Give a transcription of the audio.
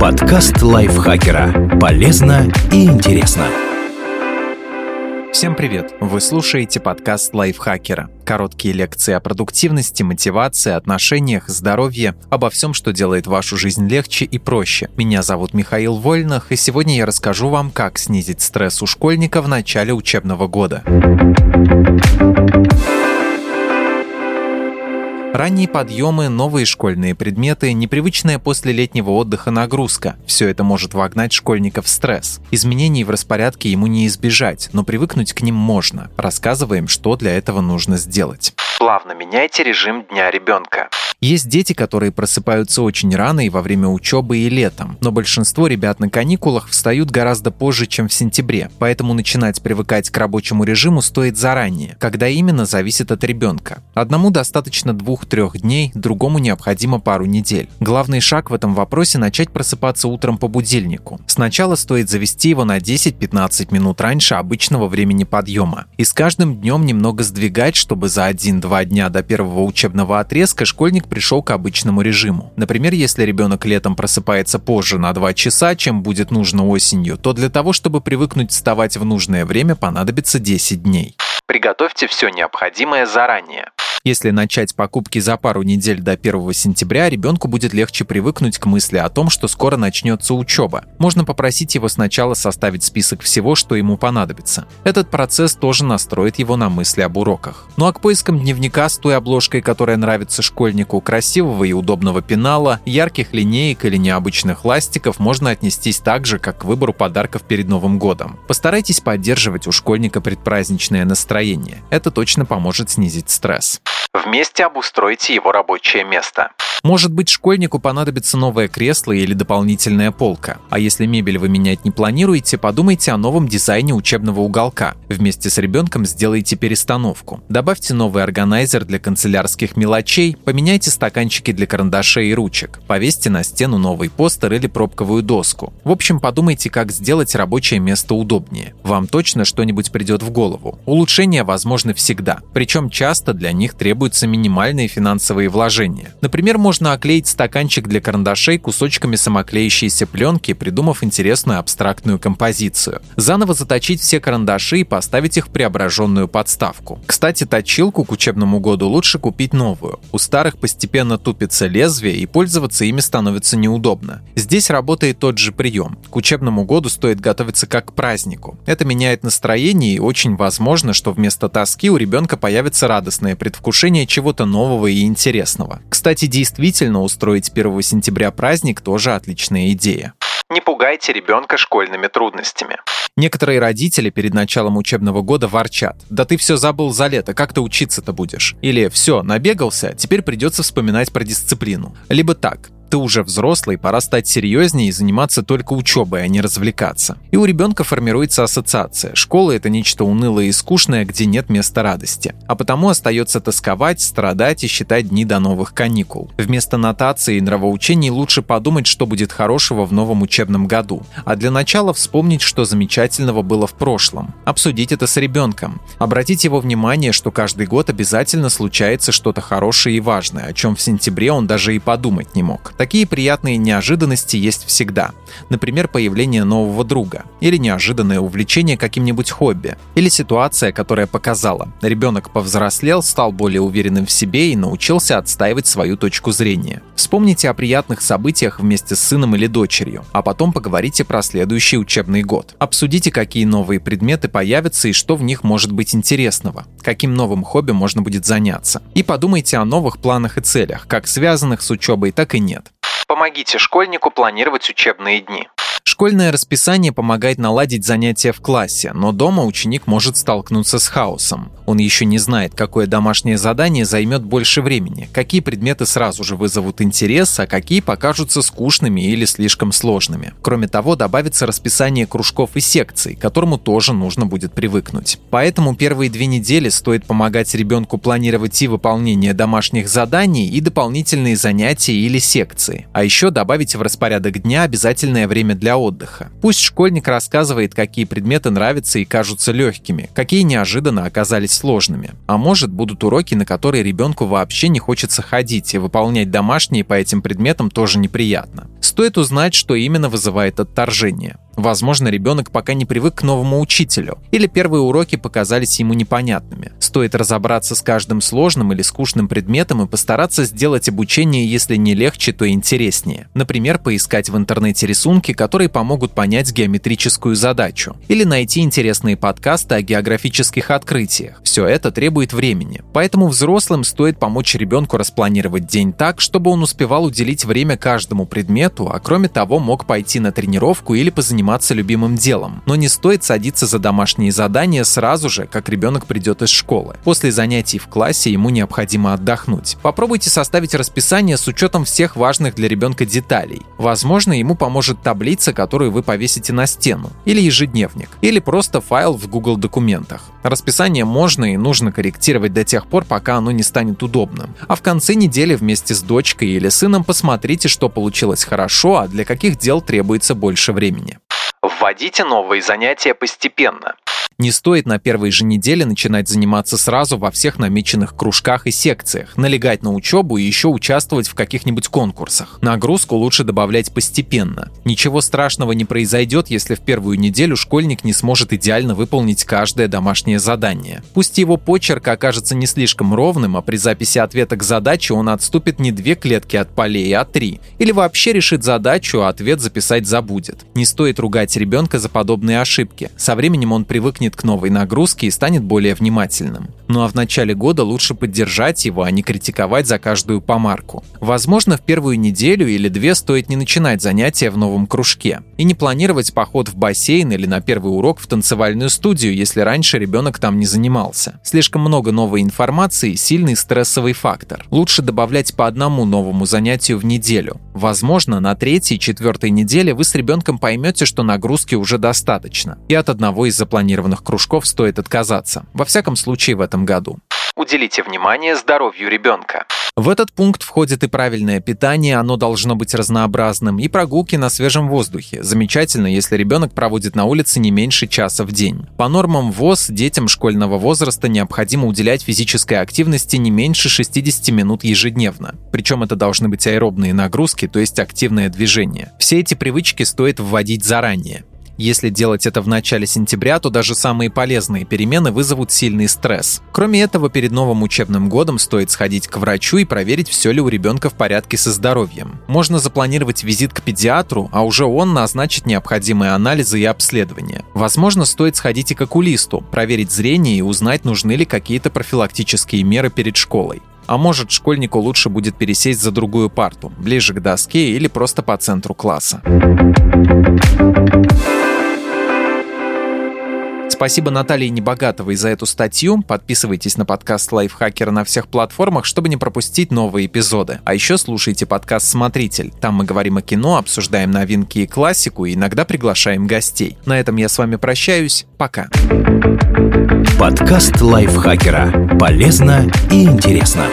Подкаст лайфхакера. Полезно и интересно. Всем привет! Вы слушаете подкаст лайфхакера. Короткие лекции о продуктивности, мотивации, отношениях, здоровье, обо всем, что делает вашу жизнь легче и проще. Меня зовут Михаил Вольнах, и сегодня я расскажу вам, как снизить стресс у школьника в начале учебного года. Ранние подъемы, новые школьные предметы, непривычная после летнего отдыха нагрузка – все это может вогнать школьника в стресс. Изменений в распорядке ему не избежать, но привыкнуть к ним можно. Рассказываем, что для этого нужно сделать. Плавно меняйте режим дня ребенка. Есть дети, которые просыпаются очень рано и во время учебы и летом, но большинство ребят на каникулах встают гораздо позже, чем в сентябре, поэтому начинать привыкать к рабочему режиму стоит заранее. Когда именно, зависит от ребенка. Одному достаточно двух-трех дней, другому необходимо пару недель. Главный шаг в этом вопросе – начать просыпаться утром по будильнику. Сначала стоит завести его на 10-15 минут раньше обычного времени подъема. И с каждым днем немного сдвигать, чтобы за 1-2 дня до первого учебного отрезка школьник пришел к обычному режиму. Например, если ребенок летом просыпается позже на 2 часа, чем будет нужно осенью, то для того, чтобы привыкнуть вставать в нужное время, понадобится 10 дней. Приготовьте все необходимое заранее. Если начать покупки за пару недель до 1 сентября, ребенку будет легче привыкнуть к мысли о том, что скоро начнется учеба. Можно попросить его сначала составить список всего, что ему понадобится. Этот процесс тоже настроит его на мысли об уроках. Ну а к поискам дневника с той обложкой, которая нравится школьнику, красивого и удобного пенала, ярких линеек или необычных ластиков можно отнестись так же, как к выбору подарков перед Новым годом. Постарайтесь поддерживать у школьника предпраздничное настроение. Это точно поможет снизить стресс. Вместе обустройте его рабочее место. Может быть, школьнику понадобится новое кресло или дополнительная полка. А если мебель вы менять не планируете, подумайте о новом дизайне учебного уголка. Вместе с ребенком сделайте перестановку. Добавьте новый органайзер для канцелярских мелочей, поменяйте стаканчики для карандашей и ручек, повесьте на стену новый постер или пробковую доску. В общем, подумайте, как сделать рабочее место удобнее. Вам точно что-нибудь придет в голову. Улучшения возможны всегда, причем часто для них требуются минимальные финансовые вложения. Например, можно оклеить стаканчик для карандашей кусочками самоклеящейся пленки, придумав интересную абстрактную композицию. Заново заточить все карандаши и поставить их в преображенную подставку. Кстати, точилку к учебному году лучше купить новую. У старых постепенно тупится лезвие и пользоваться ими становится неудобно. Здесь работает тот же прием. К учебному году стоит готовиться как к празднику. Это меняет настроение и очень возможно, что вместо тоски у ребенка появится радостное предвкушение чего-то нового и интересного. Кстати, действительно действительно устроить 1 сентября праздник тоже отличная идея. Не пугайте ребенка школьными трудностями. Некоторые родители перед началом учебного года ворчат. Да ты все забыл за лето, как ты учиться-то будешь? Или все, набегался, теперь придется вспоминать про дисциплину. Либо так, ты уже взрослый, пора стать серьезнее и заниматься только учебой, а не развлекаться. И у ребенка формируется ассоциация. Школа — это нечто унылое и скучное, где нет места радости. А потому остается тосковать, страдать и считать дни до новых каникул. Вместо нотации и нравоучений лучше подумать, что будет хорошего в новом учебном году. А для начала вспомнить, что замечательного было в прошлом. Обсудить это с ребенком. Обратить его внимание, что каждый год обязательно случается что-то хорошее и важное, о чем в сентябре он даже и подумать не мог. Такие приятные неожиданности есть всегда. Например, появление нового друга, или неожиданное увлечение каким-нибудь хобби, или ситуация, которая показала, ребенок повзрослел, стал более уверенным в себе и научился отстаивать свою точку зрения. Вспомните о приятных событиях вместе с сыном или дочерью, а потом поговорите про следующий учебный год. Обсудите, какие новые предметы появятся и что в них может быть интересного, каким новым хобби можно будет заняться. И подумайте о новых планах и целях, как связанных с учебой, так и нет. Помогите школьнику планировать учебные дни. Школьное расписание помогает наладить занятия в классе, но дома ученик может столкнуться с хаосом. Он еще не знает, какое домашнее задание займет больше времени, какие предметы сразу же вызовут интерес, а какие покажутся скучными или слишком сложными. Кроме того, добавится расписание кружков и секций, к которому тоже нужно будет привыкнуть. Поэтому первые две недели стоит помогать ребенку планировать и выполнение домашних заданий, и дополнительные занятия или секции. А еще добавить в распорядок дня обязательное время для отдыха. Пусть школьник рассказывает, какие предметы нравятся и кажутся легкими, какие неожиданно оказались сложными. А может, будут уроки, на которые ребенку вообще не хочется ходить, и выполнять домашние по этим предметам тоже неприятно. Стоит узнать, что именно вызывает отторжение. Возможно, ребенок пока не привык к новому учителю, или первые уроки показались ему непонятными. Стоит разобраться с каждым сложным или скучным предметом и постараться сделать обучение, если не легче, то интереснее. Например, поискать в интернете рисунки, которые помогут понять геометрическую задачу, или найти интересные подкасты о географических открытиях. Все это требует времени. Поэтому взрослым стоит помочь ребенку распланировать день так, чтобы он успевал уделить время каждому предмету, а кроме того мог пойти на тренировку или позаниматься заниматься любимым делом. Но не стоит садиться за домашние задания сразу же, как ребенок придет из школы. После занятий в классе ему необходимо отдохнуть. Попробуйте составить расписание с учетом всех важных для ребенка деталей. Возможно, ему поможет таблица, которую вы повесите на стену, или ежедневник, или просто файл в Google документах. Расписание можно и нужно корректировать до тех пор, пока оно не станет удобным. А в конце недели вместе с дочкой или сыном посмотрите, что получилось хорошо, а для каких дел требуется больше времени. Вводите новые занятия постепенно. Не стоит на первой же неделе начинать заниматься сразу во всех намеченных кружках и секциях, налегать на учебу и еще участвовать в каких-нибудь конкурсах. Нагрузку лучше добавлять постепенно. Ничего страшного не произойдет, если в первую неделю школьник не сможет идеально выполнить каждое домашнее задание. Пусть его почерк окажется не слишком ровным, а при записи ответа к задаче он отступит не две клетки от полей, а три. Или вообще решит задачу, а ответ записать забудет. Не стоит ругать ребенка за подобные ошибки. Со временем он привыкнет привыкнет к новой нагрузке и станет более внимательным. Ну а в начале года лучше поддержать его, а не критиковать за каждую помарку. Возможно, в первую неделю или две стоит не начинать занятия в новом кружке и не планировать поход в бассейн или на первый урок в танцевальную студию, если раньше ребенок там не занимался. Слишком много новой информации – сильный стрессовый фактор. Лучше добавлять по одному новому занятию в неделю. Возможно, на третьей четвертой неделе вы с ребенком поймете, что нагрузки уже достаточно, и от одного из запланированных спортивных кружков стоит отказаться. Во всяком случае в этом году. Уделите внимание здоровью ребенка. В этот пункт входит и правильное питание, оно должно быть разнообразным, и прогулки на свежем воздухе. Замечательно, если ребенок проводит на улице не меньше часа в день. По нормам ВОЗ детям школьного возраста необходимо уделять физической активности не меньше 60 минут ежедневно. Причем это должны быть аэробные нагрузки, то есть активное движение. Все эти привычки стоит вводить заранее. Если делать это в начале сентября, то даже самые полезные перемены вызовут сильный стресс. Кроме этого, перед новым учебным годом стоит сходить к врачу и проверить, все ли у ребенка в порядке со здоровьем. Можно запланировать визит к педиатру, а уже он назначит необходимые анализы и обследования. Возможно, стоит сходить и к окулисту, проверить зрение и узнать, нужны ли какие-то профилактические меры перед школой. А может, школьнику лучше будет пересесть за другую парту, ближе к доске или просто по центру класса. Спасибо Наталье Небогатовой за эту статью. Подписывайтесь на подкаст Лайфхакера на всех платформах, чтобы не пропустить новые эпизоды. А еще слушайте подкаст «Смотритель». Там мы говорим о кино, обсуждаем новинки и классику и иногда приглашаем гостей. На этом я с вами прощаюсь. Пока. Подкаст Лайфхакера. Полезно и интересно.